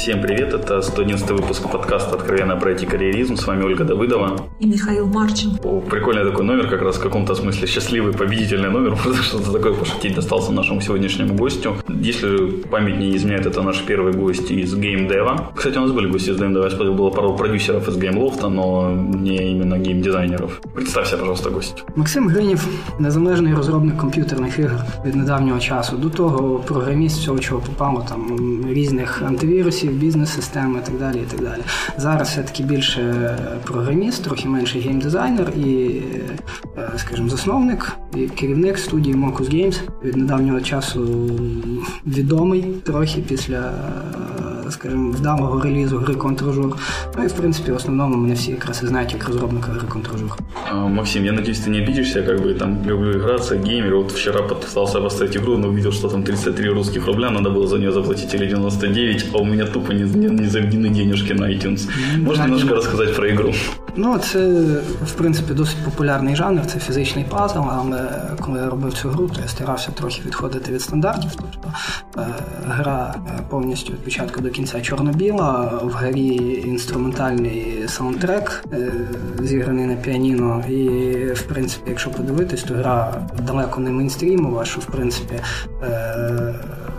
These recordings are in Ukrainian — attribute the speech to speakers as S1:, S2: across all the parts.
S1: Всем привет, это 111 выпуск подкаста «Откровенно про карьеризм». С вами Ольга Давыдова.
S2: И Михаил Марчин.
S1: О, прикольный такой номер, как раз в каком-то смысле счастливый победительный номер, потому что это такой пошутить достался нашему сегодняшнему гостю. Если память не изменяет, это наш первый гость из геймдева. Кстати, у нас были гости из геймдева, я смотрел, было пару продюсеров из геймлофта, но не именно геймдизайнеров. Представься, пожалуйста, гость.
S3: Максим Гринів, незалежний розробник комп'ютерних ігор від недавнього часу. До того програміст всього, чого попало, там різних антивірусів, бізнес-системи і так далі. і так далі. Зараз все-таки більше програміст, трохи менше геймдизайнер і, е, скажімо, засновник і керівник студії Mokus Games від недавнього часу відомий трохи після скажімо, вдалого релізу гри Контржур. Ну і в принципі в основному мене всі якраз і знають як розробника гри Контржур.
S1: Максим, я надеюсь, ты не обидишься, как бы там люблю играться, геймер. Вот вчера пытался поставить игру, но увидел, что там 33 русских рубля, надо было за нее заплатить или 99, а у меня тупо не, не, не заведены денежки на iTunes. Можешь немножко розказати про ігру?
S3: Ну, це, в принципі, досить популярний жанр, це фізичний пазл, але коли я робив цю гру, то я старався трохи відходити від стандартів. Тобто е, гра повністю від початку до кінця чорно-біла, в грі інструментальний саундтрек, е, зіграний на піаніно. І, в принципі, якщо подивитись, то гра далеко не мейнстрімова, що в принципі.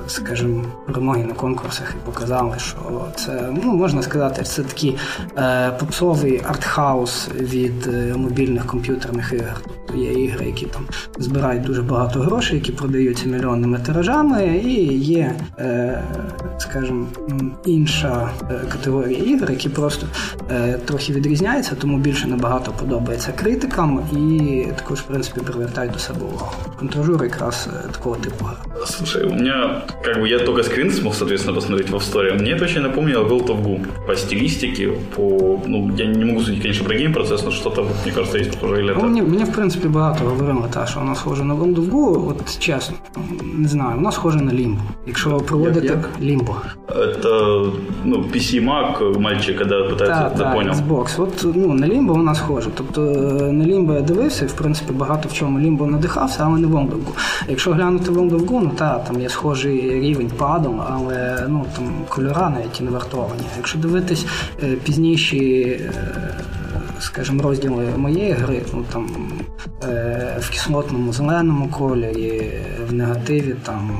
S3: Скажімо, перемоги на конкурсах і показали, що це ну можна сказати, це такий е, попсовий артхаус від е, мобільних комп'ютерних ігор. Тобто є ігри, які там збирають дуже багато грошей, які продаються мільйонними тиражами, і є, е, скажімо, інша е, категорія ігор, які просто е, трохи відрізняються, тому більше набагато подобається критикам і також, в принципі, привертають до себе увагу. Контражур якраз е, такого типу.
S1: Слушай, у меня как бы я только скрин смог, соответственно, посмотреть в Story. Мне это очень напомнило World of Goo по стилистике, по... Ну, я не могу судить, конечно, про гейм-процесс, но что-то, мне кажется, есть похоже. Или
S3: ну, мені, мені, в принципі, багато говорили, та, що вона схожа на World of Goo, от чесно, не знаю, вона схожа на Limbo. Якщо проводити як, як? Limbo.
S1: Это, ну, PC Mac, мальчик, когда пытается,
S3: так,
S1: да, понял.
S3: Xbox. От, ну, на Limbo вона схожа. Тобто, на Limbo я дивився, і, в принципі, багато в чому Limbo надихався, але не of Якщо глянути of ну, та, там є схожий рівень падом, але ну, там кольора навіть і не вартовані. Якщо дивитись е, пізніші, е, скажімо, розділи моєї гри, ну там е, в кислотному зеленому кольорі, в негативі, там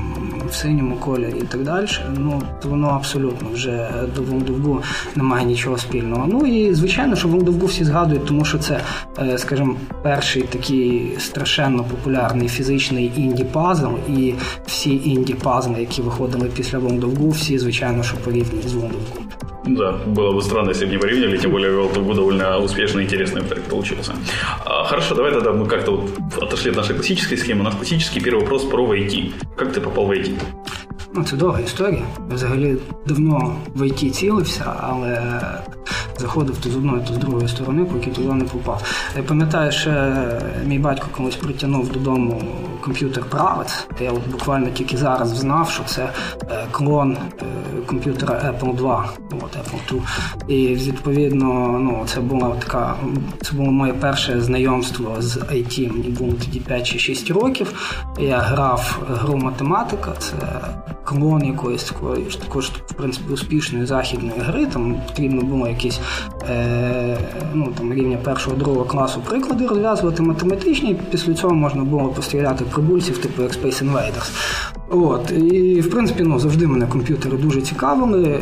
S3: в синьому кольорі і так далі, ну воно абсолютно вже до Волдовгу немає нічого спільного. Ну і звичайно, що Волдовгу всі згадують, тому що це, скажімо, перший такий страшенно популярний фізичний інді-пазл, і всі інді-пазли, які виходили після Волдовгу, всі, звичайно, що порівняні з Волдовгу.
S1: Да, было бы странно, если бы не порівняли, тем более World of Goo довольно успешный и интересный проект получился. А, хорошо, давай тогда мы как-то вот отошли от нашей классической схемы. У нас классический первый вопрос про IT. Как ты попал в IT?
S3: Ну, це довга історія. Я взагалі давно в IT цілився, але заходив то з одної, то з другої сторони, поки туди не попав. Я пам'ятаю, що мій батько колись притягнув додому комп'ютер Правець. Я от буквально тільки зараз знав, що це клон комп'ютера Apple 2, от Apple 2. І відповідно, ну, це була така, це було моє перше знайомство з IT. Мені було тоді 5 чи 6 років. Я грав гру математика, це клон якоїсь такої також, в принципі, успішної західної гри. Там потрібно було якісь е, ну, там, рівня першого другого класу приклади розв'язувати математичні. Після цього можна було постріляти прибульців, типу як Space Invaders. От. І, в принципі, ну, завжди мене комп'ютери дуже цікавили.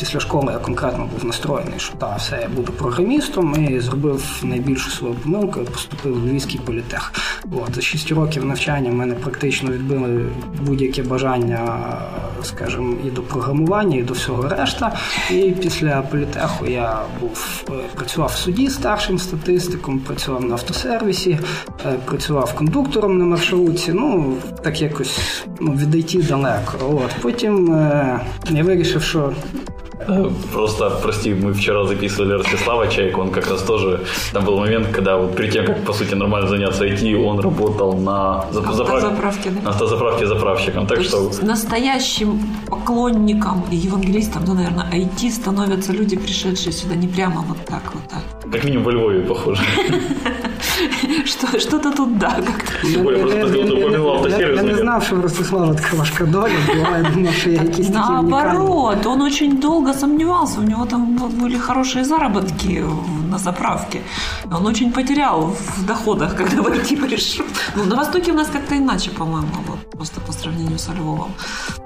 S3: Після школи я конкретно був настроєний, що та все, я буду програмістом і зробив найбільшу свою помилку, я поступив в Львівський політех. От, за 6 років навчання мене практично відбили будь-яке бажання, скажімо, і до програмування, і до всього решта. І після політеху я був працював в суді старшим статистиком, працював на автосервісі, працював кондуктором на маршрутці. Ну, так якось ну, від далеко. От. Потім е, я вирішив, що
S1: просто, прости, мы вчера записывали Ростислава Чайку, он как раз тоже, там был момент, когда вот перед тем, как, по сути, нормально заняться IT, он работал на
S2: автозаправке, да?
S1: автозаправке заправщиком. Так То что...
S2: настоящим поклонником и евангелистом, ну, наверное, IT становятся люди, пришедшие сюда не прямо вот так вот так.
S1: Как минимум во Львове, похоже.
S2: Что, что-то тут да, как-то.
S1: Тем более, просто ты упомянул автосервис.
S3: Я не знав, що в Ростислава така важка доля була, я думав, що я якісь такі
S2: Наоборот, он очень долго сомневался, у него там были хорошие заработки на заправке. Он очень потерял в доходах, когда в IT пришел. Ну, на Востоке у нас как-то иначе, по-моему, вот, просто по сравнению со Львовом.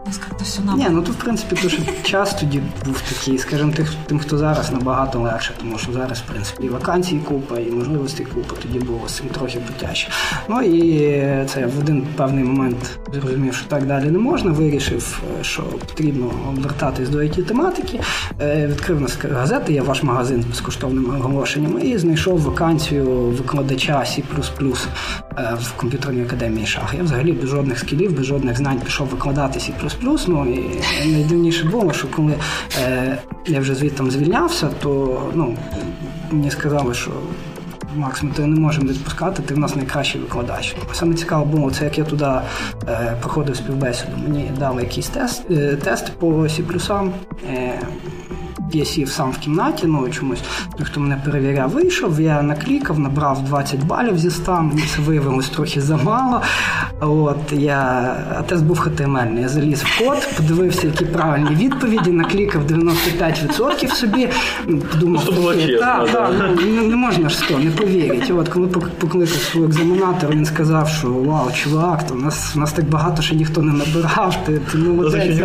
S2: У нас как-то нам...
S3: Ні, ну тут, в принципі, дуже час тоді був такий, скажімо, тих, тим, хто зараз набагато легше, тому що зараз, в принципі, і вакансій купа, і можливостей купа, тоді було з цим трохи потяжче. Ну і це в один певний момент зрозумів, що так далі не можна. Вирішив, що потрібно обертатись до it тематики. Е, відкрив на газети, є ваш магазин з безкоштовними оголошеннями, і знайшов вакансію викладача C++ е, в комп'ютерній академії Шах. Я взагалі без жодних скілів, без жодних знань пішов викладати C++. Ну і найдивніше було, що коли е, я вже звідти звільнявся, то ну, мені сказали, що Макс, ми тебе не можемо відпускати, ти в нас найкращий викладач. Саме цікаво було, це як я туди е, проходив співбесіду. Мені дали якийсь тест, е, тест по C++. Е, я сів сам в кімнаті, ну чомусь той, хто мене перевіряв, вийшов, я наклікав, набрав 20 балів зі 100, мені це виявилось трохи замало. От, я, А тест був HTML. Я заліз в код, подивився, які правильні відповіді, наклікав 95% собі. Подумав,
S1: що було чесно,
S3: та, та, ну, не можна ж 100, не повірить. От коли покликав свого екзаменатора, він сказав, що вау, чувак, то у нас нас так багато, що ніхто не набирав. Ти, ти молодець.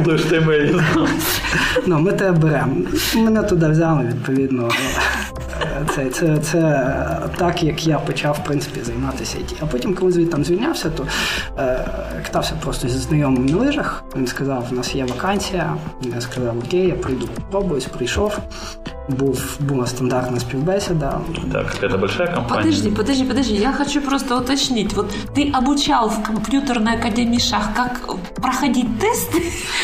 S3: Ну, ми тебе беремо мене туди взяли, відповідно. Це це, це так, як я почав в принципі, займатися IT. А потім, коли звідти там звільнявся, то е, катався просто зі знайомим на лижах. Він сказав, у нас є вакансія. Я сказав, окей, я прийду, попробуюсь, прийшов Був, була стандартная співбесіда.
S1: Так, это большая компания.
S2: Подожди, подожди, подожди, я хочу просто уточнить. Вот ты обучал в компьютерной академии шах, как проходить тесты?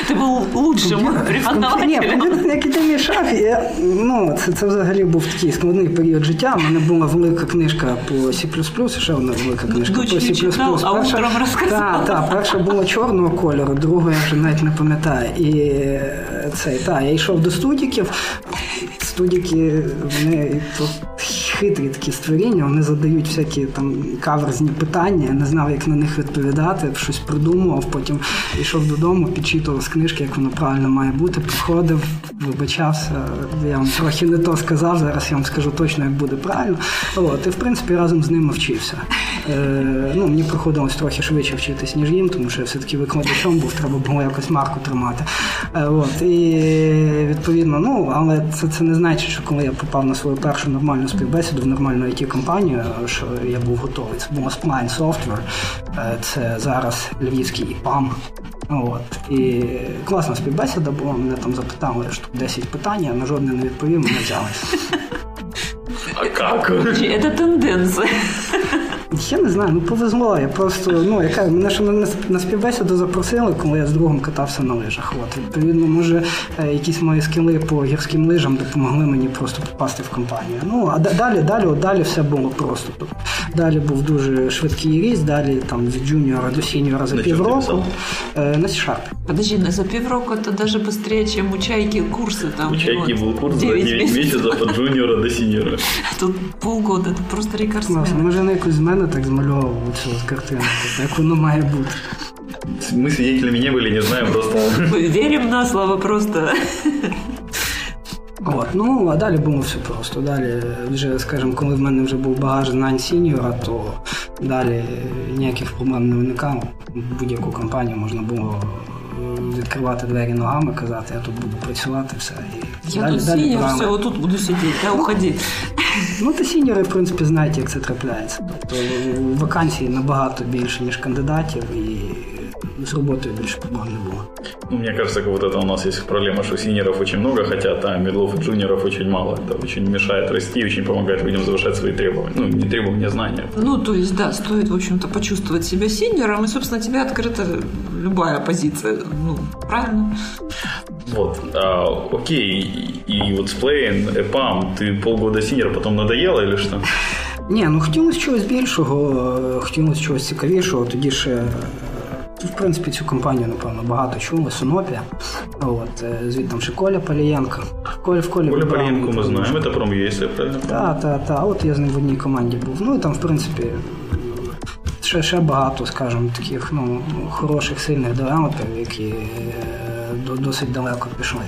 S2: Ты був лучшим преподавателем? Ні, в
S3: комп'ютерній академії шах, я, ну, це, це взагалі був такий складний період життя. У мене була велика книжка по C++, ще одна велика книжка
S2: Дочь
S3: по C++.
S2: Читав, а утром розказав.
S3: Так, так, перша була чорного кольору, другу я вже навіть не пам'ятаю. І це, так, я йшов до студіків, студіки, вони хитрі такі створіння, вони задають всякі там каверзні питання, я не знав, як на них відповідати, щось придумував, потім йшов додому, підчитував з книжки, як воно правильно має бути, приходив, вибачався, я вам трохи не то сказав, зараз я вам скажу точно, як буде правильно. От, І в принципі разом з ними вчився. Е, ну, Мені приходилось трохи швидше вчитись, ніж їм, тому що я все-таки викладачом був, треба було якось марку тримати. Е, от, І відповідно, ну, але це, це не значить, що коли я попав на свою першу нормальну співбесіду в нормальну it компанію що я був готовий. Це була Spline Software, е, це зараз львівський ІПАМ. От. І класна співбесіда була, мене там запитали що 10 питань, я на жодне не відповів, мене взяли.
S1: А як?
S2: Це тенденція.
S3: Я не знаю, ну повезло. Я просто, ну, яка мене ще на, на співбесіду запросили, коли я з другом катався на лижах. От, Відповідно, може, е, якісь мої скіли по гірським лижам допомогли мені просто попасти в компанію. Ну, а далі, далі, от далі все було просто. Тобто, далі був дуже швидкий ріст, далі там від джуніора до сіньора за півроку. Е, на C-Sharp.
S2: Подожди, за півроку це навіть швидше, ніж у чайки курси. Там,
S1: у чайки був курс за 9 місяців від джуніора до сіньора.
S2: Тут полгода, це просто рекордсмен.
S3: Може, не якось з мене так змальовував цю картинку, як воно має бути.
S1: Мы свидетелями не были, не знаем просто.
S2: Верим на слово просто.
S3: От, ну, а далі було все просто. Далі, вже, скажімо, коли в мене вже був багаж знань сіньора, то далі ніяких проблем не виникало. Будь-яку компанію можна було відкривати двері ногами, казати, я тут буду працювати, все.
S2: І я далі, тут сіньор, все, отут буду сидіти, я уходіть.
S3: Ну, та сіньори, в принципі, знають, як це трапляється. Тобто вакансій набагато більше, ніж кандидатів, і с работой больше проблем не было.
S1: Ну, мне кажется, как вот это у нас есть проблема, что синеров очень много, хотя там медлов и джуниоров очень мало. Это очень мешает расти и очень помогает людям завышать свои требования. Ну, не требования, а знания.
S2: Ну, то есть, да, стоит, в общем-то, почувствовать себя синером, и, собственно, тебе открыта любая позиция. Ну, правильно?
S1: Вот. А, окей, и вот с Play, EPAM, ты полгода синер, потом надоело или что?
S3: Ні, ну хотілося чогось більшого, хотілося чогось цікавішого. Тоді ще, в принципі, цю компанію, напевно, багато чули, Сонопія. От, е, звідти ще Коля Палієнко. Коля в Колі.
S1: Коля Палієнко ми знаємо, це пром'єс, я правильно
S3: Так, так, так. От я з ним в одній команді був. Ну і там, в принципі, ще, ще багато, скажімо, таких ну, хороших, сильних девелоперів, які е, досить далеко пішли.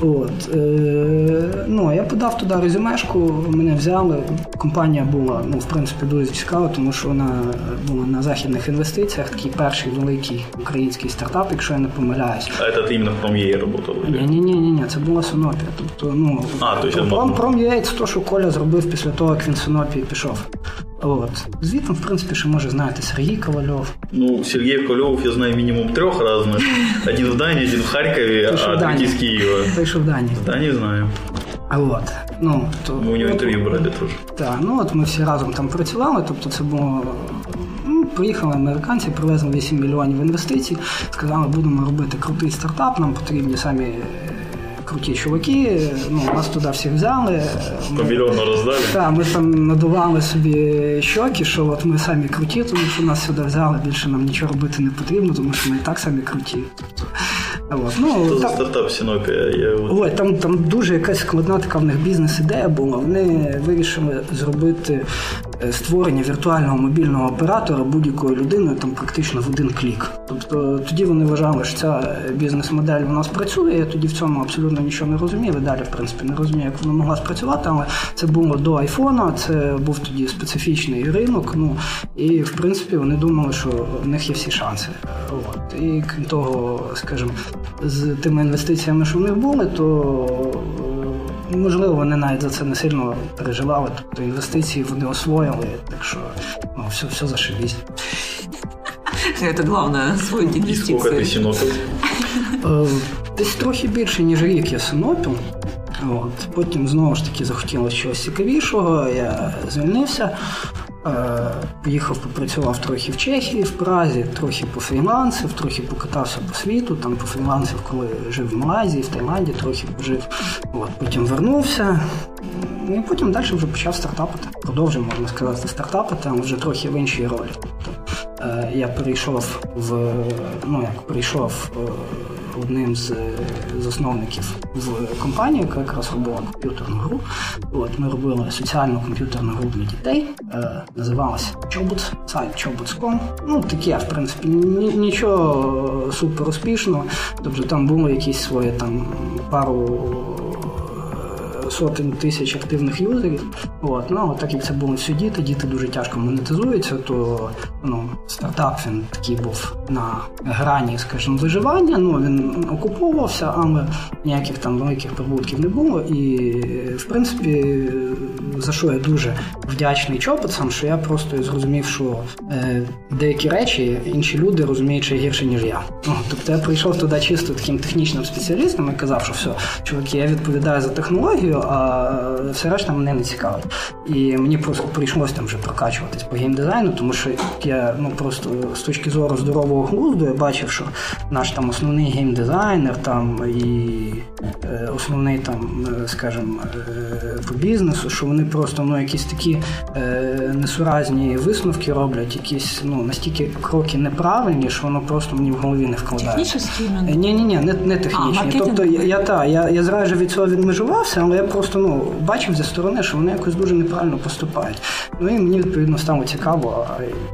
S3: От, е, ну, Я подав туди резюмешку, мене взяли. Компанія була ну, в принципі, дуже цікава, тому що вона була на західних інвестиціях, такий перший великий український стартап, якщо я не помиляюсь.
S1: А це ти іменно в Prom.ua працював?
S3: Ні, ні, ні, ні, це була Сонопія. Тобто, ну,
S1: а, то
S3: Prom.ua – це те, що Коля зробив після того, як він Сонопії пішов. От. Звідти, в принципі, ще може знаєте Сергій Ковальов.
S1: Ну, Сергій Ковальов я знаю мінімум трьох різних. Один в Данії, один в Харкові, а другий з Києва.
S3: Той, що в Данії.
S1: В Данії знаю.
S3: А от, ну, то,
S1: Ми у нього інтерв'ю брали теж.
S3: Так, ну от ми всі разом там працювали, тобто це було. Ну, Приїхали американці, привезли 8 мільйонів інвестицій, сказали, будемо робити крутий стартап, нам потрібні самі круті чуваки, ну, нас туди всіх взяли.
S1: По мільйону роздали?
S3: Так, ми там надували собі щоки, що от ми самі круті, тому що нас сюди взяли, більше нам нічого робити не потрібно, тому що ми і так самі круті.
S1: От. Ну, Що за стартап Сінопія?
S3: Ой, там там дуже якась складна така в них бізнес-ідея була. Вони вирішили зробити створення віртуального мобільного оператора будь-якою людиною там практично в один клік. Тобто тоді вони вважали, що ця бізнес-модель у нас працює. Я тоді в цьому абсолютно нічого не розумів. І далі, в принципі, не розумію, як вона могла спрацювати, але це було до айфона, це був тоді специфічний ринок. Ну і в принципі вони думали, що в них є всі шанси. От. І крім того, скажімо, з тими інвестиціями, що в них були, то е, можливо вони навіть за це не сильно переживали. Тобто інвестиції вони освоїли, так що ну, все, все зашибісь.
S2: Це головне освоїти інвестиції.
S1: Скільки ти синопів?
S3: Десь трохи більше, ніж рік я синопів. От. Потім знову ж таки захотілося чогось цікавішого, я звільнився. Поїхав, попрацював трохи в Чехії, в Празі, трохи пофрілансив, трохи покатався по світу, там пофрілансив, коли жив в Малайзії, в Таїланді, трохи пожив. От, Потім вернувся. І потім далі вже почав стартапити. Продовжив, можна сказати, стартапити, але вже трохи в іншій ролі. Тобто я перейшов в ну як прийшов одним з засновників в компанії, яка якраз робила комп'ютерну гру. От Ми робили соціальну комп'ютерну гру для дітей, е, називалася Чобут, сайт Чобутском. Ну, таке, в принципі, нічого супер успішного. Тобто там було якісь свої там пару сотень тисяч активних юзерів. От, ну, Так як це були всі діти, діти дуже тяжко монетизуються, то ну, стартап він такий був на грані, скажімо, виживання. Ну, Він окуповувався, але ніяких там великих прибутків не було. І, в принципі, за що я дуже вдячний чопицям, що я просто зрозумів, що е, деякі речі інші люди розуміють ще гірше, ніж я. Ну, Тобто я прийшов туди чисто таким технічним спеціалістом і казав, що все, чуваки, я відповідаю за технологію, а все решта мене не цікавить. І мені просто прийшлося там вже прокачуватись по геймдизайну, тому що я ну просто з точки зору здорового глузду я бачив, що наш там основний геймдизайнер там і е, основний там, е, скажімо, е, по бізнесу, що вони просто ну якісь такі е, несуразні висновки роблять, якісь ну настільки кроки неправильні, що воно просто мені в голові не вкладається.
S2: Технічні?
S3: Ні, ні, ні, не, не технічні.
S2: А,
S3: тобто я я, та, я, я зразу від цього відмежувався, але я просто ну бачив зі сторони, що вони якось дуже неправильно поступають. Ну і мені відповідно стало цікаво,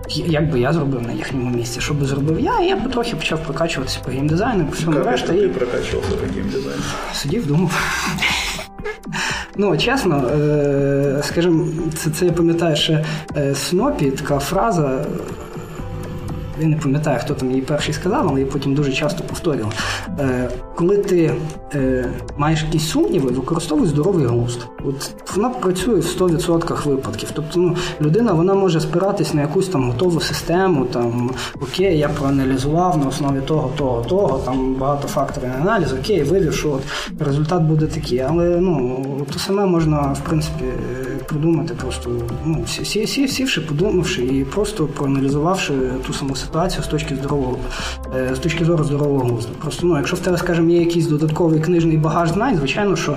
S3: як би я зробив на їхньому місці, що би зробив я, і я трохи почав прокачуватися по геймдизайну, по всьому решта.
S1: Ти прокачувався по геймдизайну?
S3: Сидів, думав. Ну, чесно, е, скажімо, це це я пам'ятаю ще е, Снопі, така фраза. Я не пам'ятаю, хто там її перший сказав, але я потім дуже часто повторював. Е, коли ти е, маєш якісь сумніви, використовуй здоровий глузд. От вона працює в 100% випадків. Тобто, ну, людина вона може спиратись на якусь там готову систему. Там окей, я проаналізував на основі того, того, того, там багатофакторний аналіз, окей, вивів, що от результат буде такий. Але ну то саме можна в принципі придумати, просто ну, сі, сі, сівши, подумавши і просто проаналізувавши ту саму ситуацію з точки здорового з точки зору здорового глузду. Просто ну, якщо в тебе, скажімо, є якийсь додатковий книжний багаж знань, звичайно, що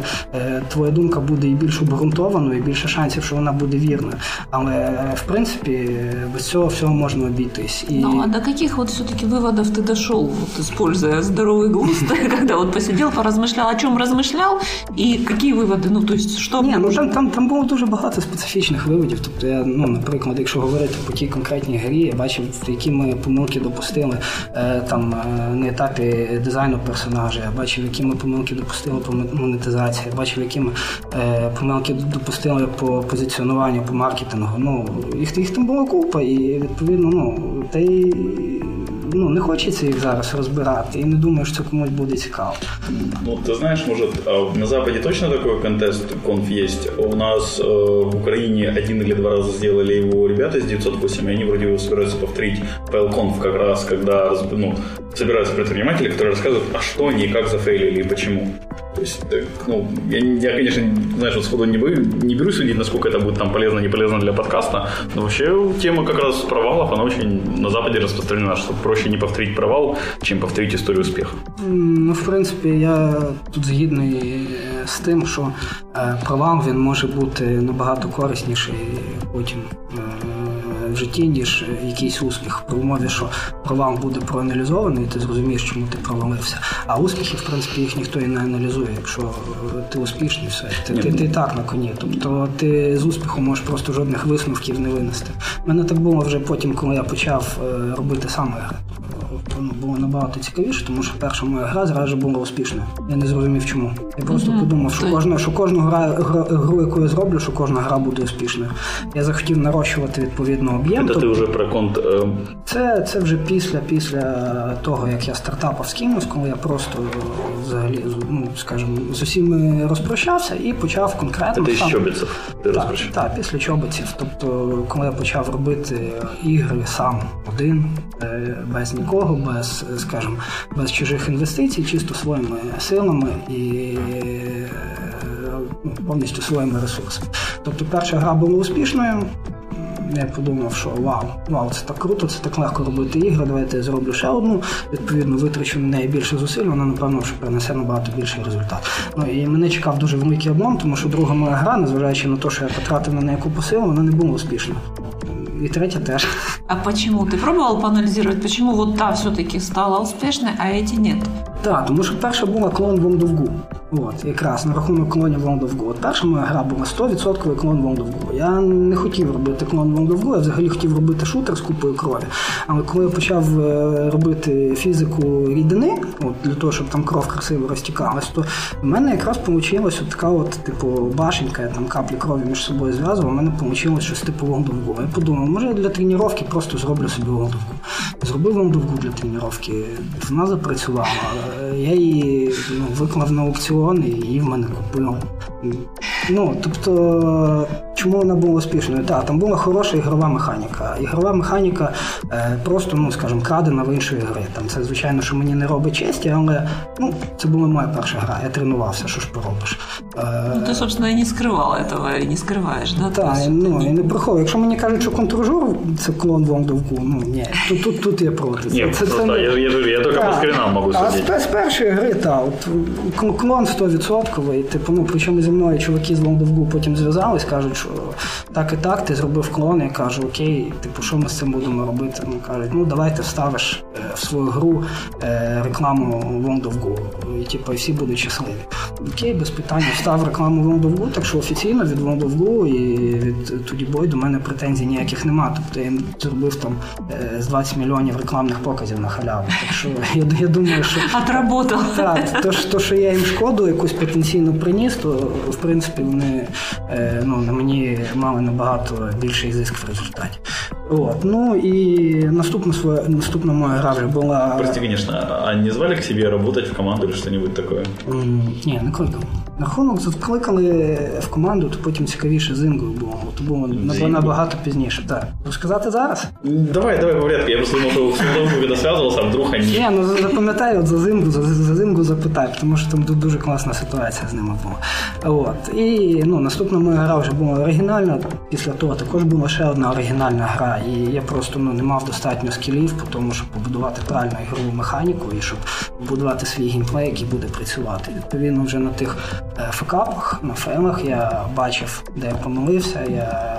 S3: твоя думка буде і більш обґрунтованою, і більше шансів, що вона буде вірною. Але в принципі без цього всього можна обійтись.
S2: І... Ну а до яких от все-таки виводів ти дійшов, вот, используя здоровий глузд, когда вот посидел, поразмышлял, о чому розмишляв, і які виводи? Ну, то есть, що...
S3: Ні, ну там, там, там було дуже багато специфічних виводів. Тобто, я, ну, наприклад, якщо говорити по тій конкретній грі, я бачив, які ми помилки допустили е, там е, на етапі дизайну персонажа, я бачив, які ми помилки допустили по монетизації, я бачив, які ми е, помилки допустили по позиціонуванню, по маркетингу. Ну, їх, їх там була купа, і відповідно, ну, та й ну, не хочеться їх зараз розбирати, і не думаю, що це комусь буде цікаво.
S1: Ну, ты знаешь, может, на Западе точно такой контест конф есть? У нас э, в Украине один или два раза сделали его ребята из 908, и они вроде его собираются повторить PLConf как раз, когда ну, собираются предприниматели, которые рассказывают, а что они и как зафейлили и почему. То есть, ну, я, я конечно, знаешь, вот сходу не, бы, не берусь судить, насколько это будет там полезно, не полезно для подкаста, но вообще тема как раз провалов, она очень на Западе распространена, что проще не повторить провал, чем повторить історію успіху.
S3: Ну, в принципі, я тут згідний з тим, що провал він може бути набагато корисніший потім В житті, ніж якийсь успіх. При умові, що провал буде проаналізований, і ти зрозумієш, чому ти провалився. А успіхи, в принципі, їх ніхто і не аналізує. Якщо ти успішний, все ти, ти, ти, ти так на коні. Тобто ти з успіху можеш просто жодних висновків не винести. Мене так було вже потім, коли я почав е, робити саме гри. Воно було набагато цікавіше, тому що перша моя гра зразу була успішною. Я не зрозумів, чому. Я просто mm-hmm. подумав, що кожна, що кожну гра, гру, яку я зроблю, що кожна гра буде успішною. Я захотів нарощувати відповідно об'єм.
S1: Це ти вже про конт. Е,
S3: це це вже після після того, як я стартапав з кимось, коли я просто взагалі ну, скажімо, з усіми розпрощався і почав конкретно.
S1: Це сам... чобіців ти
S3: розпрощав? Так, після чобиців. Тобто, коли я почав робити ігри сам один, е, без нікого, без, скажімо, без чужих інвестицій, чисто своїми силами і повністю своїми ресурсами. Тобто перша гра була успішною. Я подумав, що вау, вау, це так круто, це так легко робити ігри. Давайте я зроблю ще одну. Відповідно, витрачу на неї більше зусиль, вона, напевно, що принесе набагато більший результат. Ну і мене чекав дуже великий облом, тому що друга моя гра, незважаючи на те, що я потратив на неї купу сил, вона не була успішна. И третья тоже.
S2: А почему? Ты пробовал поанализировать, почему вот та все-таки стала успешной, а эти нет?
S3: Так, тому що перша була клон Вондовгу. От, якраз на рахунок клонів Вондовгу. От перша моя гра була 100% клон Вондовгу. Я не хотів робити клон Вондовгу, я взагалі хотів робити шутер з купою крові. Але коли я почав е, робити фізику рідини, от, для того, щоб там кров красиво розтікалась, то в мене якраз вийшла така от, типу, башенька, я там каплі крові між собою зв'язував, у мене вийшло щось типу Вондовгу. Я подумав, може я для тренування просто зроблю собі Вондовгу. Зробив Вондовгу для тренування. Вона запрацювала. Я її ну, виклав на аукціон і її в мене купили. Ну, тобто, чому вона була успішною? Так, там була хороша ігрова механіка. Ігрова механіка е, просто, ну скажімо, крадена в іншої гри. Там Це, звичайно, що мені не робить честі, але ну, це була моя перша гра. Я тренувався, що ж поробиш.
S2: Е, ну, ти, собственно, і не скривав цього, і не скриваєш, да?
S3: Так, ну, і не приховую. Якщо мені кажуть, що контржур це клон Вондовку, ну ні, тут тут, тут я проти.
S1: Ні, це, це, я, я, я, я тільки по скринам можу судити.
S3: А з першої гри, так, клон 100%, типу, ну, причому зі мною чуваки з Лондовгу потім зв'язались, кажуть, що так і так, ти зробив клон, я кажу, окей, типу, що ми з цим будемо робити? Ну, кажуть, ну давай ти вставиш е, в свою гру е, рекламу Лондовгу, і типу, всі будуть щасливі. Окей, без питань, встав рекламу Лондовгу, так що офіційно від Лондовгу і від Туді Бой до мене претензій ніяких нема. Тобто я зробив там е, з 20 мільйонів рекламних показів на халяву. Так що я, я думаю, що
S2: Отработал.
S3: Так, то, то, що я їм шкоду якусь потенційно приніс, то в принципі вони е, ну, на мені мали набагато більший зиск в результаті. От. Ну і наступна своя наступна моя гра вже була.
S1: Прости, конечно, а не звали к себе работать в команду или что-нибудь такое?
S3: Ні, не кликав. Рахунок закликали в команду, то потім цікавіше з Інгою було. То було набагато пізніше. Так. Розказати зараз?
S1: Давай, давай порядку. Я просто думав, що в когда связывался, а вдруг они...
S3: Ні, ну запам'ятай от за Зингу, за, за Зингу запитай, тому що там дуже класна ситуація з ними була. От. І ну, наступна моя гра вже була оригінальна. Після того також була ще одна оригінальна гра і я просто ну, не мав достатньо скілів тому, щоб побудувати правильну ігрову механіку і щоб побудувати свій геймплей, який буде працювати. Відповідно, вже на тих е, фекапах, на фейлах я бачив, де я помилився. я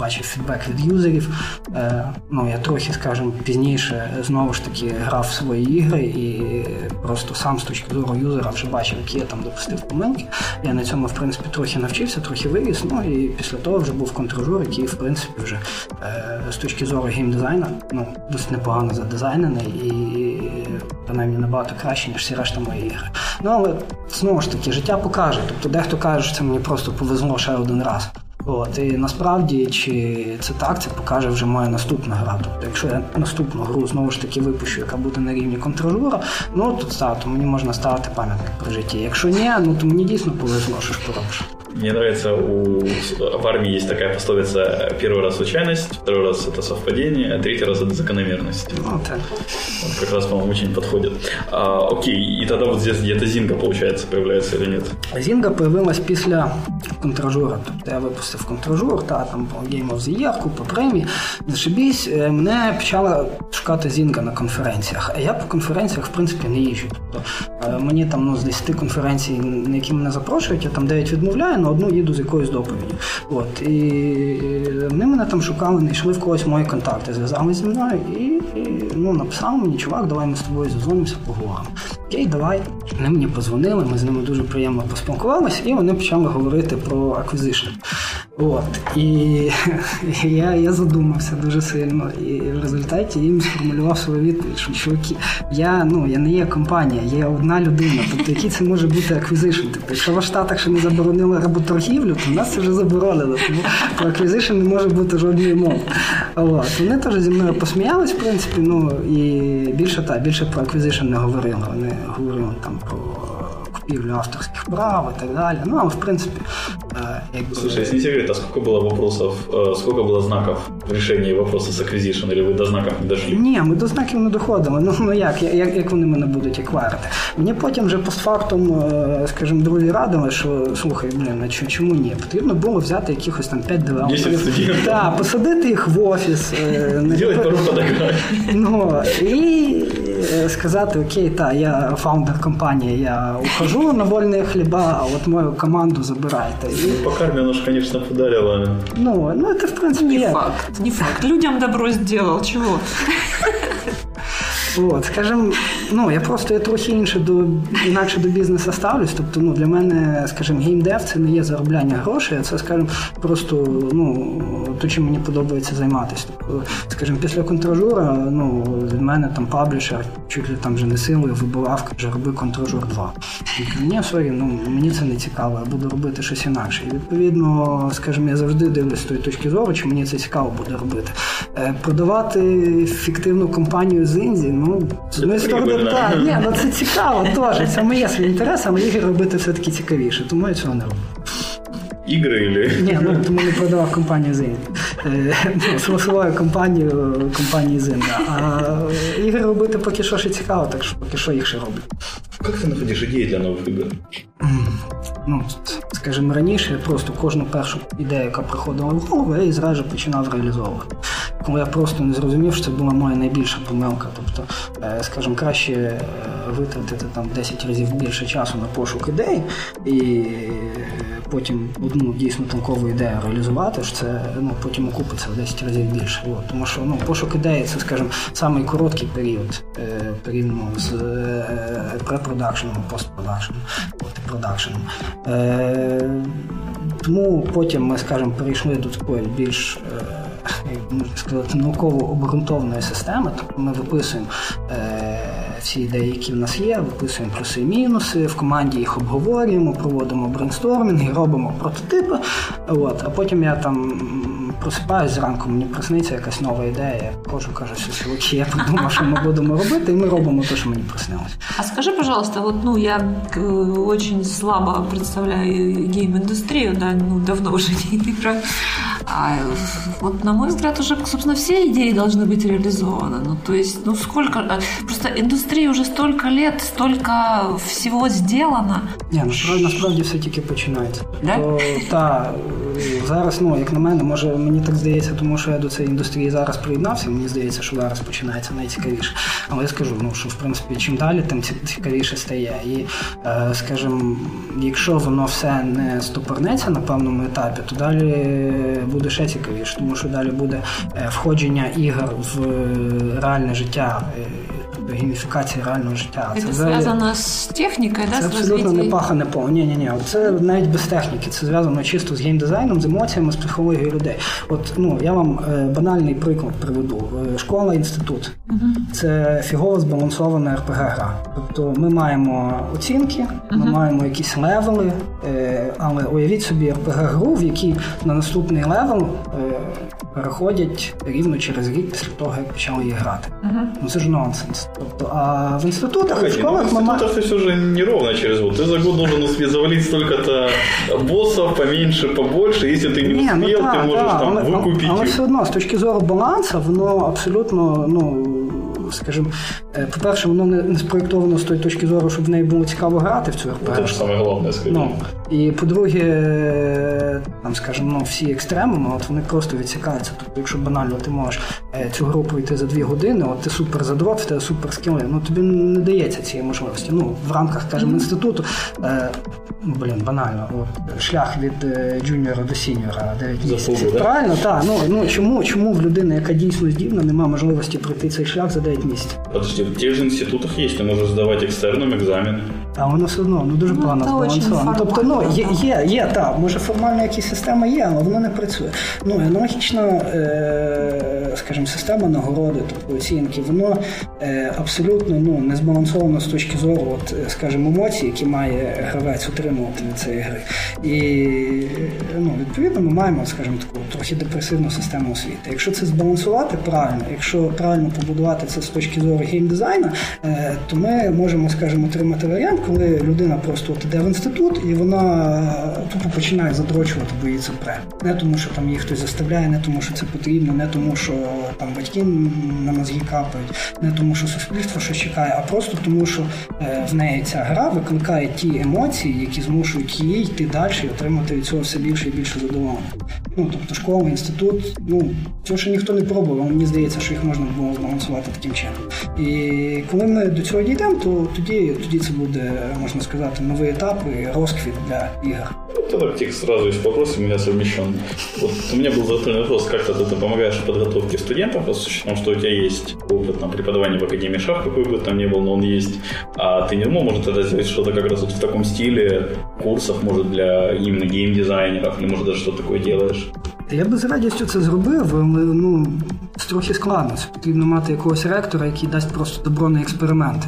S3: бачив фідбек від юзерів. Е, ну, Я трохи, скажімо, пізніше знову ж таки грав свої ігри і просто сам з точки зору юзера вже бачив, які я там допустив помилки. Я на цьому, в принципі, трохи навчився, трохи виріс. Ну і після того вже був контролер, який, в принципі, вже е, з точки зору геймдизайна ну, досить непогано задизайнений і принаймні набагато краще, ніж всі решта мої ігри. Ну але знову ж таки, життя покаже. Тобто дехто каже, що це мені просто повезло ще один раз. От, І насправді, чи це так, це покаже вже моя наступна гра. Тобто, якщо я наступну гру знову ж таки випущу, яка буде на рівні контролюра, ну то, то мені можна ставити пам'ятник при житті. Якщо ні, ну то мені дійсно повезло, що ж поробиш.
S1: Мне нравится, у, в армии есть такая пословица «первый раз случайность, второй раз это совпадение, а третий раз это закономерность».
S3: Ну, так.
S1: Вот как раз, по-моему, очень подходит. А, окей, и тогда вот здесь где-то Зинга, получается, появляется или нет?
S3: Зінга появилась після контражура. Тобто я випустив контражур, та там Game of the Year, купа премій. Зашибісь, е, мене почала шукати Зінга на конференціях. А я по конференціях, в принципі, не їжджу. Тобто е, мені там ну, з 10 конференцій, на які мене запрошують, я там 9 відмовляю, на одну їду з якоюсь доповіддю. От. І вони мене там шукали, знайшли в когось мої контакти, зв'язали зі мною і, і ну, написав мені, чувак, давай ми з тобою зазвонимося, поговоримо. Окей, давай. Вони мені позвонили, ми з ними дуже приємно поспілкувалися, і вони почали говорити про acquisition. От. І я я задумався дуже сильно. І в результаті їм сформулював свою відповідь, що чуваки, я ну, я не є компанія, є одна людина. Тобто, який це може бути acquisition? Тобто, якщо в Штатах ще не заборонили работоргівлю, то в нас це вже заборонено. Тому про acquisition не може бути жодної мови. От. Вони теж зі мною посміялись, в принципі, ну і більше так, більше про acquisition не говорили. Вони говорили там про купівлю авторских прав и так далее. Ну, а в принципе...
S1: Э, якби... Слушай, если не секрет, а сколько было вопросов, э, сколько было знаков в решении вопроса с acquisition, или ви до знаків не дошли?
S3: Ні, ми до знаків не доходимо. Ну, ну як, як, як вони мене будуть екварити? Мені потім вже постфактум, э, скажімо, друзі радили, що слухай, блін, а чому ні? Потрібно було взяти якихось там 5 девелоперів. Так, посадити їх в офіс.
S1: Делать пару фотографій.
S3: Ну, і сказати, окей, так, я founder компанії, я ухожу хожу на вольные хлеба, а вот мою команду забирайте.
S1: И... По карме оно же, конечно, подарило.
S3: Ну, ну это, в принципе,
S2: Не факт, не факт. Людям добро сделал, чего?
S3: От, скажімо, ну я просто я трохи інше до інакше до бізнесу ставлюсь. Тобто, ну для мене, скажімо, геймдев це не є заробляння грошей, а це, скажімо, просто ну то, чим мені подобається займатися. Тобто, скажімо, після контражура, ну від мене там publisher, чуть ли там вже не силою вибивав, каже, роби контражур 2. Ні, sorry, ну мені це не цікаво, я буду робити щось інакше. І відповідно, скажімо, я завжди дивлюсь з тої точки зору, чи мені це цікаво буде робити. Е, продавати фіктивну компанію Зинзі. Ну, з однієї сторони, так, ні, ну це цікаво теж. Це моє свій інтерес, але ігри робити все-таки цікавіше, тому я цього не роблю.
S1: Ігри?
S3: Ні, ну тому не продавав компанію Зин. Ну, свою компанію компанії Зин. А ігри робити поки що ще цікаво, так що поки що їх ще роблю.
S1: Як ти знаходиш ідеї для нових ігор?
S3: Ну, скажімо, раніше я просто кожну першу ідею, яка приходила в голову, я її зразу починав реалізовувати. Тому я просто не зрозумів, що це була моя найбільша помилка. Тобто, е, скажімо, краще е, витратити там 10 разів більше часу на пошук ідей і потім одну дійсно танкову ідею реалізувати, що це ну, потім окупиться в 10 разів більше. От. Тому що ну, пошук ідеї це, скажімо, самий короткий період е, порівняно з препродакшеном, постпродакшеном, продакшеном. Тому потім ми, скажімо, перейшли до такої більш можна сказати, науково обґрунтованої системи. Тобто ми виписуємо е, всі ідеї, які в нас є, виписуємо плюси і мінуси, в команді їх обговорюємо, проводимо брейнстормінги, робимо прототипи. От, А потім я там просипаюсь зранку, мені присниться якась нова ідея. Я кожу, кажу, що чуваки, я подумав, що ми будемо робити, і ми робимо те, що мені приснилось.
S2: А скажи, пожалуйста, вот ну я э, очень слабо представляю гейм-индустрию, да, ну давно уже не играю. А вот, на мой взгляд, уже, собственно, все идеи должны быть реализованы. Ну, то есть, ну, сколько... А, просто индустрии уже столько лет, столько всего сделано.
S3: Ні, насправді, насправді все тільки починається.
S2: Да?
S3: То, та, Зараз, ну, як на мене, може мені так здається, тому що я до цієї індустрії зараз приєднався. Мені здається, що зараз починається найцікавіше. Але я скажу, ну що в принципі, чим далі, тим цікавіше стає. І, е, скажімо, якщо воно все не стопорнеться на певному етапі, то далі буде ще цікавіше, тому що далі буде е, входження ігор в реальне життя. Гейміфікації реального життя.
S2: Це, це зв'язано з технікою,
S3: да?
S2: Це
S3: абсолютно не пахане по. Ні, ні, ні. Це навіть без техніки. Це зв'язано чисто з геймдизайном, з емоціями, з психологією людей. От ну я вам е, банальний приклад приведу. Е, школа, інститут. Угу. Це фігово збалансована РПГ гра. Тобто ми маємо оцінки, ми угу. маємо якісь левели, е, але уявіть собі РПГ-гру, в якій на наступний level переходять рівно через рік після того, як почали її грати. Угу. Ну це ж нонсенс. А в інститутах,
S1: Погоди,
S3: в школах
S1: ну, в институтах
S3: мы...
S1: все же не ровно через год. Ты за год должен себе завалить столько-то боссов, поменьше, побольше. Если ты не, не успел, ну, та, ты можешь та, там
S3: але,
S1: викупити.
S3: Але все одно, з точки зору балансу, воно абсолютно, ну скажімо, е, по-перше, воно не спроєктовано з тої точки зору, щоб в неї було цікаво грати в цю РПГ.
S1: Це ж саме головне, скажімо.
S3: Ну, і по-друге, е, там, скажімо, ну, всі екстремуми, от вони просто відсікаються. Тобто, якщо банально ти можеш е, цю гру пройти за дві години, от ти супер задрот, в тебе супер скіли, ну тобі не дається цієї можливості. Ну, в рамках, скажімо, інституту, ну, блін, банально, от, шлях від джуніора до сіньора 9 місяців. Правильно, так. Ну, ну, чому, чому в людини, яка дійсно здібна, немає можливості пройти цей шлях за 9 місяців?
S1: Подожди, в тих же інститутах є, ти можеш здавати екстерном екзамен.
S3: А воно все одно ну дуже погано збалансовано. Тобто, ну є, є, є, так, може формально якась система є, але вона не працює. Ну аналогічно, е, скажімо, система нагороди, тобто оцінки, воно е, абсолютно ну, не збалансовано з точки зору, от, е, скажімо, емоцій, які має гравець отримувати від цієї гри. І ну, відповідно ми маємо, скажімо, таку трохи депресивну систему освіти. Якщо це збалансувати правильно, якщо правильно побудувати це з точки зору геймдизайну, е, то ми можемо, скажімо, отримати варіант коли людина просто от іде в інститут і вона тупо починає задрочувати, бо її це пре. Не тому, що там її хтось заставляє, не тому, що це потрібно, не тому, що там батьки на мозги капають, не тому, що суспільство щось чекає, а просто тому, що е, в неї ця гра викликає ті емоції, які змушують її йти далі і отримати від цього все більше і більше задоволення. Ну тобто школа, інститут, ну цього ще ніхто не пробував, мені здається, що їх можна було збалансувати таким чином. І коли ми до цього дійдемо, то тоді тоді це буде можно сказать, новые этапы, розквит для игр.
S1: Это так, тих, сразу есть вопрос у меня совмещен. Вот у меня был затронут вопрос, как ты, ты помогаешь в подготовке студентов, с учетом, что у тебя есть опыт там, преподавания в Академии Шах, какой бы там ни был, но он есть, а ты не думал, может, тогда сделать что-то как раз вот в таком стиле курсов, может, для именно геймдизайнеров, или, может, даже что-то такое делаешь?
S3: Я би з радістю це зробив, але ну, це трохи складно. Це потрібно мати якогось ректора, який дасть просто добро на експерименти.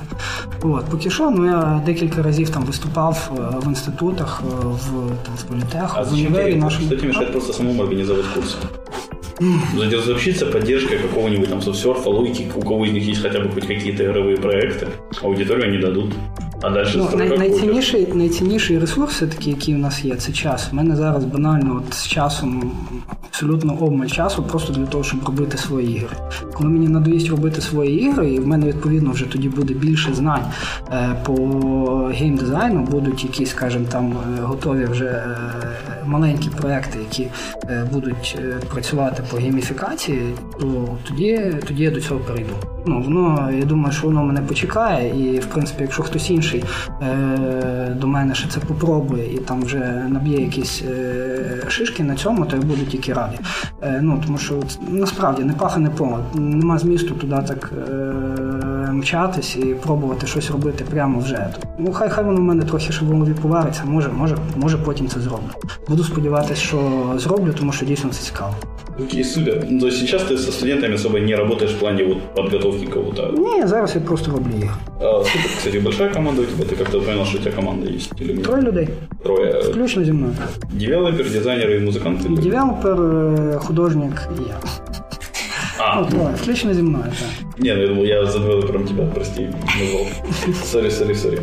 S3: От, Поки що, ну я декілька разів там виступав е, в інститутах, е, в, там, в політеху,
S1: а
S3: в універі
S1: нашому. Что тебе мешает просто самому организовать курсы? Заручиться поддержкой какого-нибудь там софтсерфа, логики, у кого из них есть хотя бы хоть какие-то игровые проекты, аудиторию они дадут. А далі
S3: ну, най- найцінніший, найцінніший ресурс, все-таки, який у нас є, це час. У мене зараз банально от з часом абсолютно обмаль часу просто для того, щоб робити свої ігри. Коли мені надоїсть робити свої ігри, і в мене відповідно вже тоді буде більше знань е, по геймдизайну, будуть якісь, скажімо, там е, готові вже е, маленькі проекти, які будуть працювати по гейміфікації, то тоді, тоді я до цього перейду. Ну, воно, я думаю, що воно мене почекає, і в принципі, якщо хтось інший е, до мене ще це попробує і там вже наб'є якісь е, шишки на цьому, то я буду тільки радий. Е, ну, Тому що насправді не паха, не помилок. Нема змісту туди так мчатись і пробувати щось робити прямо вже. Ну, хай хай воно в мене трохи ще в голові повариться, може, може, може потім це зроблю. Буду сподіватися, що зроблю, тому що дійсно це цікаво.
S1: Окей, супер. Ну, то есть сейчас ты со студентами особо не работаешь в плане вот подготовки кого-то?
S3: Не, зараз я просто роблю їх.
S1: А, супер, кстати, большая команда у тебя? Ты как-то упомянул, что у тебя команда есть? Или нет?
S3: Троє людей.
S1: Трое.
S3: Включно зі мною.
S1: Девелопер, дизайнер и музыкант?
S3: Девелопер, художник і я. А. Ну, давай, включно зі мною, так.
S1: Не, ну я думал, я за девелопером тебя, прости, назвал. Сори, сори, сори.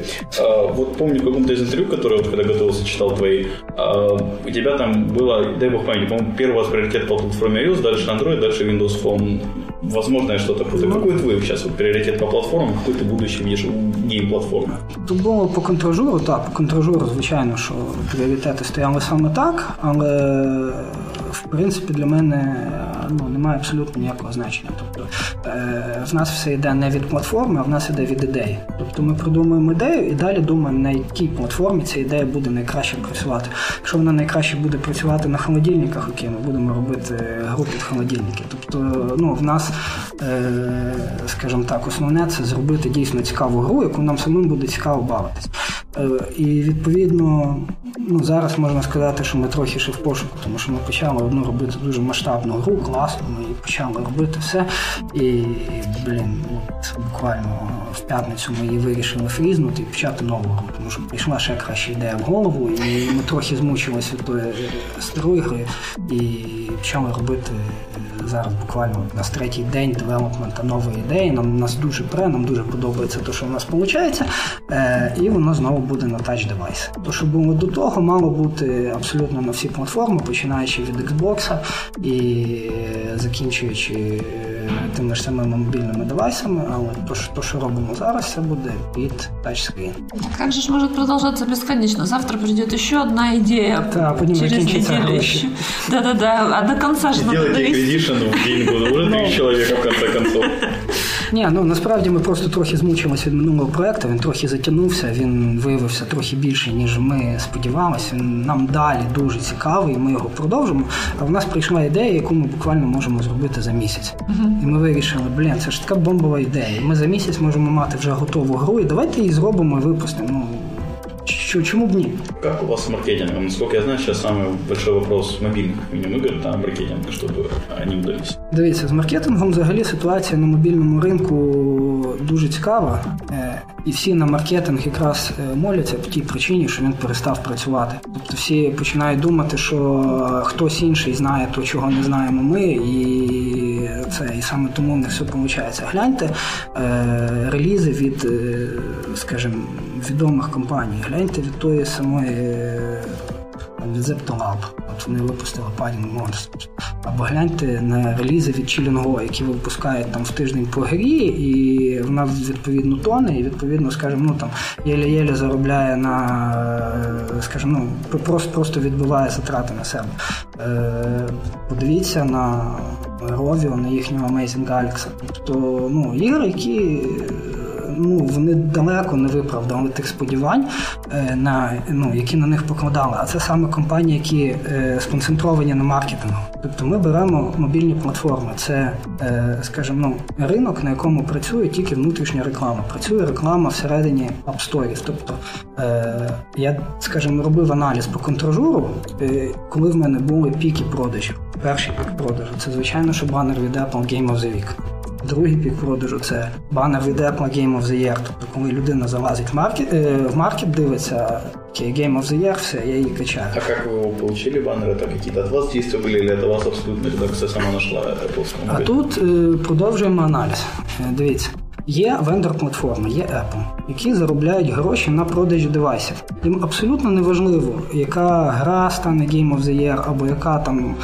S1: Вот помню в каком-то из интервью, которое вот когда готовился, читал твои, а, у тебя там было, дай бог памяти, по-моему, первый у вас приоритет по платформе iOS, дальше Android, дальше Windows Phone возможное что-то крутое. Ну, какой твой сейчас вот, приоритет по платформам, какой ты будущий видишь у гейм-платформи?
S3: Тут було по контражуру, так, по контражуру, звичайно, що пріоритети стояли саме так, але принципі для мене ну, немає абсолютно ніякого значення. Тобто е, в нас все йде не від платформи, а в нас йде від ідеї. Тобто ми придумуємо ідею і далі думаємо, на якій платформі ця ідея буде найкраще працювати. Якщо вона найкраще буде працювати на холодильниках, окей, ми будемо робити гру під холодильники. Тобто, ну, в нас, е, скажімо так, основне це зробити дійсно цікаву гру, яку нам самим буде цікаво бавитись. Е, і відповідно, ну зараз можна сказати, що ми трохи ще в пошуку, тому що ми почали одну робити дуже масштабну гру, класно, ми почали робити все. І, блін, ну, це буквально в п'ятницю ми її вирішили фрізнути і почати нову гру, тому що прийшла ще краща ідея в голову, і ми трохи змучилися від тої старої і почали робити зараз буквально на третій день девелопмента нової ідеї. Нам нас дуже пре, нам дуже подобається те, що в нас виходить, е, і воно знову буде на тач девайс. То, що було до того, мало бути абсолютно на всі платформи, починаючи від Xbox і закінчуючи е, тими ж самими мобільними девайсами, але то, що, то, що робимо зараз, це буде під тачскрін.
S2: Как же ж может продолжаться бесконечно? Завтра придет еще одна идея.
S3: Да, понимаю,
S2: через
S3: кончатся
S2: неделю
S3: гроши.
S2: еще. Да-да-да, а до конца же надо
S1: Делайте
S2: довести.
S1: эквизишн в день года. Уже три человека в конце концов.
S3: Ні, ну насправді ми просто трохи змучилися від минулого проекту. Він трохи затягнувся, він виявився трохи більше, ніж ми сподівалися. Він нам далі дуже цікавий, ми його продовжимо. А в нас прийшла ідея, яку ми буквально можемо зробити за місяць. І ми вирішили, блін, це ж така бомбова ідея. Ми за місяць можемо мати вже готову гру, і давайте її зробимо і випустимо. Ну, що, чому б ні?
S1: Как у вас с маркетингом? Насколько я знаю, сейчас самый большой вопрос мобильных видеоигр, там маркетинг, чтобы они удались.
S3: Дивіться, з маркетингом взагалі ситуація на мобільному ринку дуже цікава. Е, І всі на маркетинг якраз е, моляться по тій причині, що він перестав працювати. Тобто всі починають думати, що хтось інший знає то, чого не знаємо ми, і це і саме тому не все виходить. Гляньте е, релізи від, е, скажімо, відомих компаній. Гляньте від тої самої. е, Zeptolab. От вони випустили Padding Monsters. Або гляньте на релізи від Chilling які випускають там в тиждень по грі, і вона відповідно тоне, і відповідно, скажімо, ну там єле-єле заробляє на, е, скажімо, ну просто, просто відбиває затрати на себе. Е, подивіться на Rovio, на їхнього Amazing Alex. Тобто, ну, ігри, які ну, вони далеко не виправдали тих сподівань, е, на, ну, які на них покладали. А це саме компанії, які е, сконцентровані на маркетингу. Тобто ми беремо мобільні платформи. Це, е, скажімо, ну, ринок, на якому працює тільки внутрішня реклама. Працює реклама всередині App Store. Тобто я, скажімо, робив аналіз по контражуру, коли в мене були піки продажів. Перший пік продажу це, звичайно, що банер від Apple Game of the Week. Другий пік продажу це банер від Apple Game of the Year. Тобто, коли людина залазить в маркет, е, в маркет дивиться, окей, Game of the Year, все, я її качаю.
S1: А как вы его получили, баннер? Это какие-то от вас действия были или это вас абсолютно редакция сама нашла Apple?
S3: А тут е, продовжуємо аналіз. Е, Дивіться. Є вендор-платформи, є Apple, які заробляють гроші на продажі девайсів. Їм абсолютно не важливо, яка гра стане Game of the Year, або яка там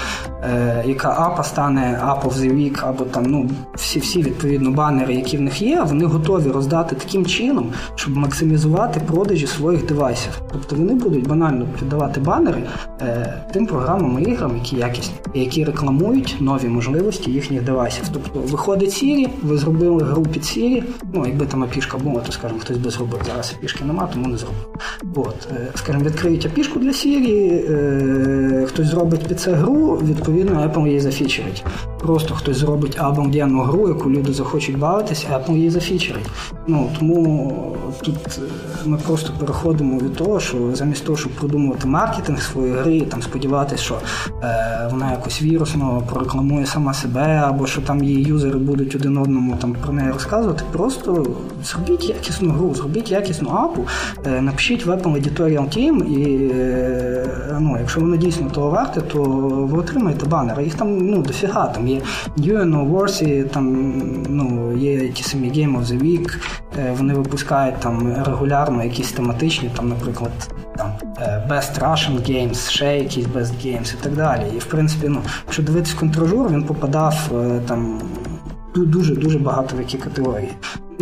S3: е, яка апа стане App of Week, або там ну всі всі відповідно банери, які в них є, вони готові роздати таким чином, щоб максимізувати продажі своїх девайсів. Тобто вони будуть банально піддавати банери е, тим програмам і іграм, які якісні, які рекламують нові можливості їхніх девайсів. Тобто виходить Siri, ви зробили гру під Siri, ну якби там апішка була, то скажімо, хтось би зробив. Зараз апішки нема, тому не зробив. От, е, скажімо, відкриють апішку для Siri, е, хтось зробить під це гру, відповідно, Apple її зафічерить. Просто хтось зробить обалденну гру, яку люди захочуть бавитися, Apple її зафічерить. Ну тому тут е, ми просто переходимо від того, що замість того, щоб продумувати маркетинг своєї гри, там сподіватися, що е, вона якось вірусно прорекламує сама себе, або що там її юзери будуть один одному там про неї розказувати. Просто зробіть якісну гру, зробіть якісну апу, е, напишіть в Apple Editorial Team, і е, ну, якщо воно дійсно того варте, то ви отримаєте банери. Їх там ну дофіга. Там є New Wars, там ну є ті самі Game of the Week, е, вони випускають там регулярно якісь тематичні, там, наприклад, е, Best Russian Games, ще якісь Best Games і так далі. І в принципі, ну, якщо дивитись контражур, він попадав е, там. дуже дуже багато в які категорії.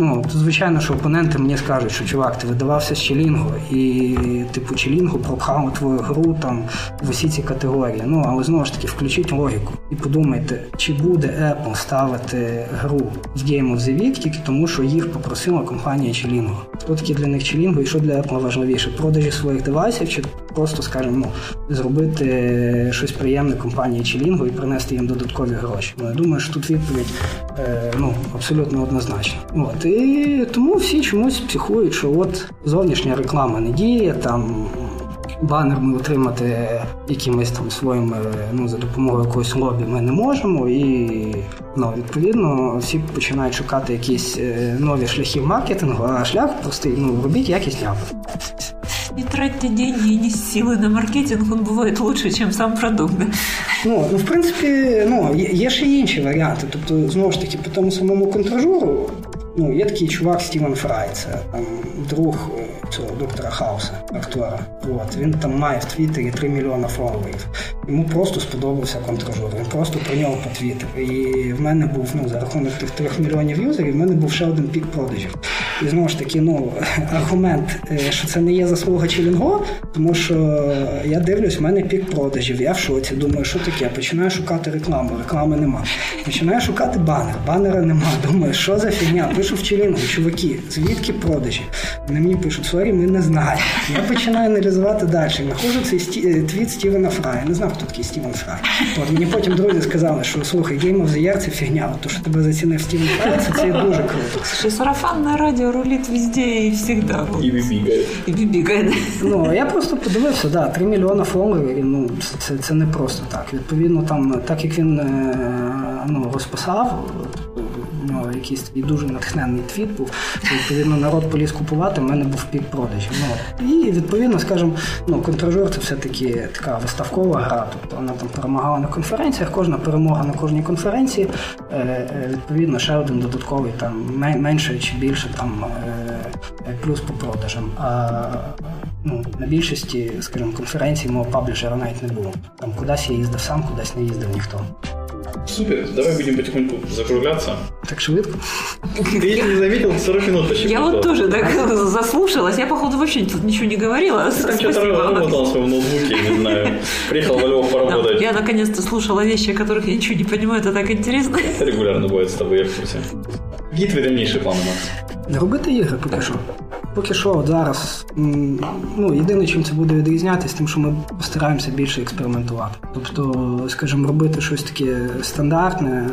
S3: Ну, то звичайно, що опоненти мені скажуть, що чувак, ти видавався з Челінго, і типу Челінго пропхав твою гру там в усі ці категорії. Ну, але знову ж таки, включіть логіку і подумайте, чи буде Apple ставити гру в Game of the Week тільки тому, що їх попросила компанія Челінго. Хто такі для них Челінго і що для Apple важливіше? Продажі своїх девайсів, чи просто, скажімо, зробити щось приємне компанії Челінго і принести їм додаткові гроші. Ну, я думаю, що тут відповідь е, ну, абсолютно однозначна. От. І тому всі чомусь психують, що от зовнішня реклама не діє, там банер ми отримати якимось там своїм, ну, за допомогою якогось лобі ми не можемо. І ну, відповідно всі починають шукати якісь е, нові шляхи маркетингу, а шлях простий, ну, робіть якісні апи.
S2: Не тратьте деньги и не силы на маркетинг, он бывает лучше, чем сам продукт.
S3: Ну, ну в принципі, ну, є, є ще інші варіанти. Тобто, знову ж таки, по тому самому контражуру, ну, є такий чувак Стівен Фрай, це там друг цього доктора Хауса, актора. От. Він там має в Твіттері 3 мільйона фоловерів. Йому просто сподобався контражур. Він просто про нього потвітив. І в мене був ну, за рахунок тих 3 мільйонів юзерів, в мене був ще один пік продажів. І знову ж таки, ну, аргумент, що це не є заслуга Челінго, тому що я дивлюсь, в мене пік продажів. Я в шоці, думаю, що таке? Починаю шукати рекламу, реклами нема. Починаю шукати банер, банера нема. Думаю, що за фігня? Пишу в Челінгу, чуваки, звідки продажі? Вони мені пишуть, sorry, ми не знаємо. Я починаю аналізувати далі. Знаходжу цей сті... твіт Стівена Фрая. Не знав, хто такий Стівен Фрай. От мені потім друзі сказали, що слухай, Game of the Year це фігня. От то, що тебе зацінив Стівен Фрай, це, це дуже круто.
S2: Слушай, сарафанное радио рулит везде и всегда.
S1: І бібігає.
S2: И бибигает.
S3: Ну, я просто подивився, да, 3 мільйона фоловерів, ну, це, це не просто так. Відповідно, там, так як він е, ну, розписав, якийсь такий дуже натхненний твіт був, відповідно, народ поліз купувати, в мене був пік продажів. Ну, і відповідно, скажімо, ну, контражер це все-таки така виставкова гра, тобто вона там перемагала на конференціях, кожна перемога на кожній конференції, е, е, відповідно, ще один додатковий там менше чи більше там плюс по продажам. А ну, на більшості, скажімо, конференцій мого паблішера навіть не було. Там кудись я їздив сам, кудись не їздив ніхто.
S1: Супер, давай будем потихоньку закругляться.
S3: Так швидко.
S1: Ты если не заметил, 40 минут почти
S2: Я вот тоже так заслушалась. Я, походу, вообще тут ничего не говорила.
S1: Там что-то работал в своем ноутбуке, не знаю. Приехал во Львов поработать.
S2: Я наконец-то слушала вещи, о которых я ничего не понимаю. Это так интересно.
S1: Это регулярно бывает с тобой, я в курсе. Какие твои дальнейшие планы, Макс?
S3: Робити ігри поки що. Поки що, от зараз ну, єдине, чим це буде відрізнятися, тим, що ми постараємося більше експериментувати. Тобто, скажімо, робити щось таке стандартне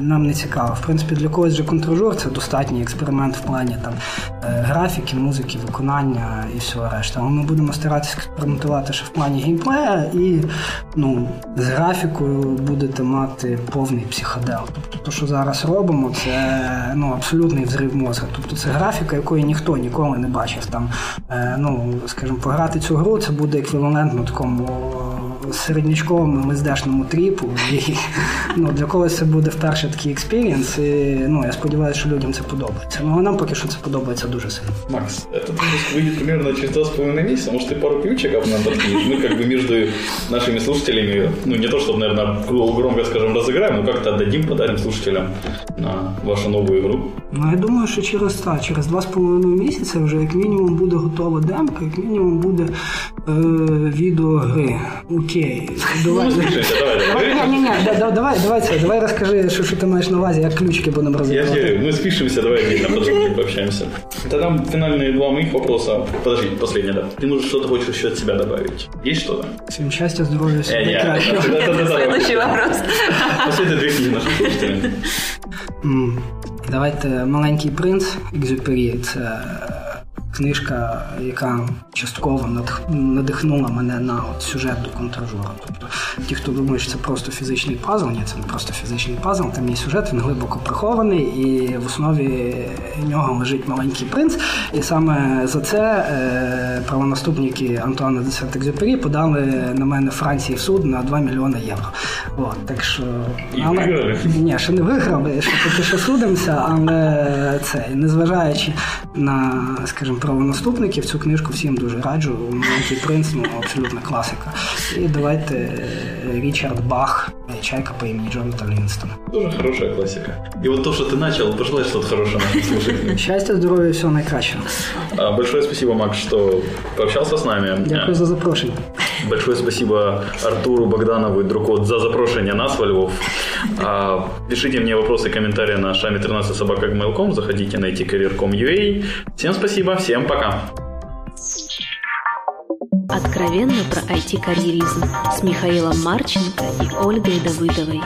S3: нам не цікаво. В принципі, для когось же контрожор це достатній експеримент в плані там графіки, музики, виконання і всього решта. Але ми будемо старатися експериментувати ще в плані геймплея, і ну, з графікою будете мати повний психодел. Тобто, те, що зараз робимо, це ну, абсолютний взрив мозга. Тобто це графіка, якої ніхто ніколи не бачив. Там, ну, скажімо, пограти цю гру це буде еквівалентно такому середнячковому МСДшному тріпу. І ну, для когось це буде вперше такий експірієнс. І ну, я сподіваюся, що людям це подобається. Ну, а нам поки що це подобається дуже сильно.
S1: Макс, этот выпуск выйдет примерно через два с половиной месяца. Может, ты пару ключиков нам подкинешь? Мы как бы между нашими слушателями, ну, не то, чтобы, наверное, громко скажем, разыграем, но как-то отдадим, подарим слушателям на вашу новую игру.
S3: Ну, я думаю, що через та, через два з половиною місяця вже як мінімум буде готова демка, як мінімум буде е, відео гри. Окей. Давай,
S1: Ну, слушайте, давай, давай.
S3: давай, ні, ні, да- да- давай, давай це, давай розкажи, що, що ти маєш на увазі, як ключики будемо
S1: Я
S3: розбирати.
S1: тебе говорю, мы спишемся, давай отдельно подробнее пообщаемся. Тогда финальные два моих вопроса. Подожди, последний, да. Ты, может, что-то хочешь еще от себя добавить? Есть что-то?
S3: Всім щастя, здоров'я, всього
S1: Э, не,
S3: найкращого.
S1: да-да-да-да.
S2: Следующий вопрос.
S1: Посоветуй две книги нашим слушателям.
S3: М, Давайте маленький принц Екзюпері. Це книжка, яка частково надихнула мене на от сюжет до контражора. Тобто ті, хто думає, що це просто фізичний пазл, ні, це не просто фізичний пазл, там є сюжет, він глибоко прихований, і в основі нього лежить маленький принц. І саме за це е, правонаступники Антуана де Сент-Екзюпері подали на мене Франції в суд на 2 мільйони євро. От, так що
S1: І виграли?
S3: ні, ще не виграли, ще поки що судимося, але це незважаючи на, скажімо, правонаступників, цю книжку всім дуже раджу. Маленький принц, ну абсолютна класика. І давайте е, Річард Бах, чайка по имени Джонатан Ливинстон.
S1: Тоже хорошая классика. И вот то, что ты начал, пожелай что-то хорошее нашим слушателям.
S3: Счастья, здоров'я, всього найкращого.
S1: Большое спасибо, Макс, что пообщался с нами.
S3: Дякую за запрошення.
S1: Большое спасибо Артуру Богданову и Друкот за запрошение нас во Львов. А, Пишите мне вопросы и комментарии на шами 13 собака Заходите на itcareer.com.ua. Всем спасибо, всем пока.
S4: Откровенно про IT-карьеризм с Михаилом Марченко и Ольгой Давыдовой.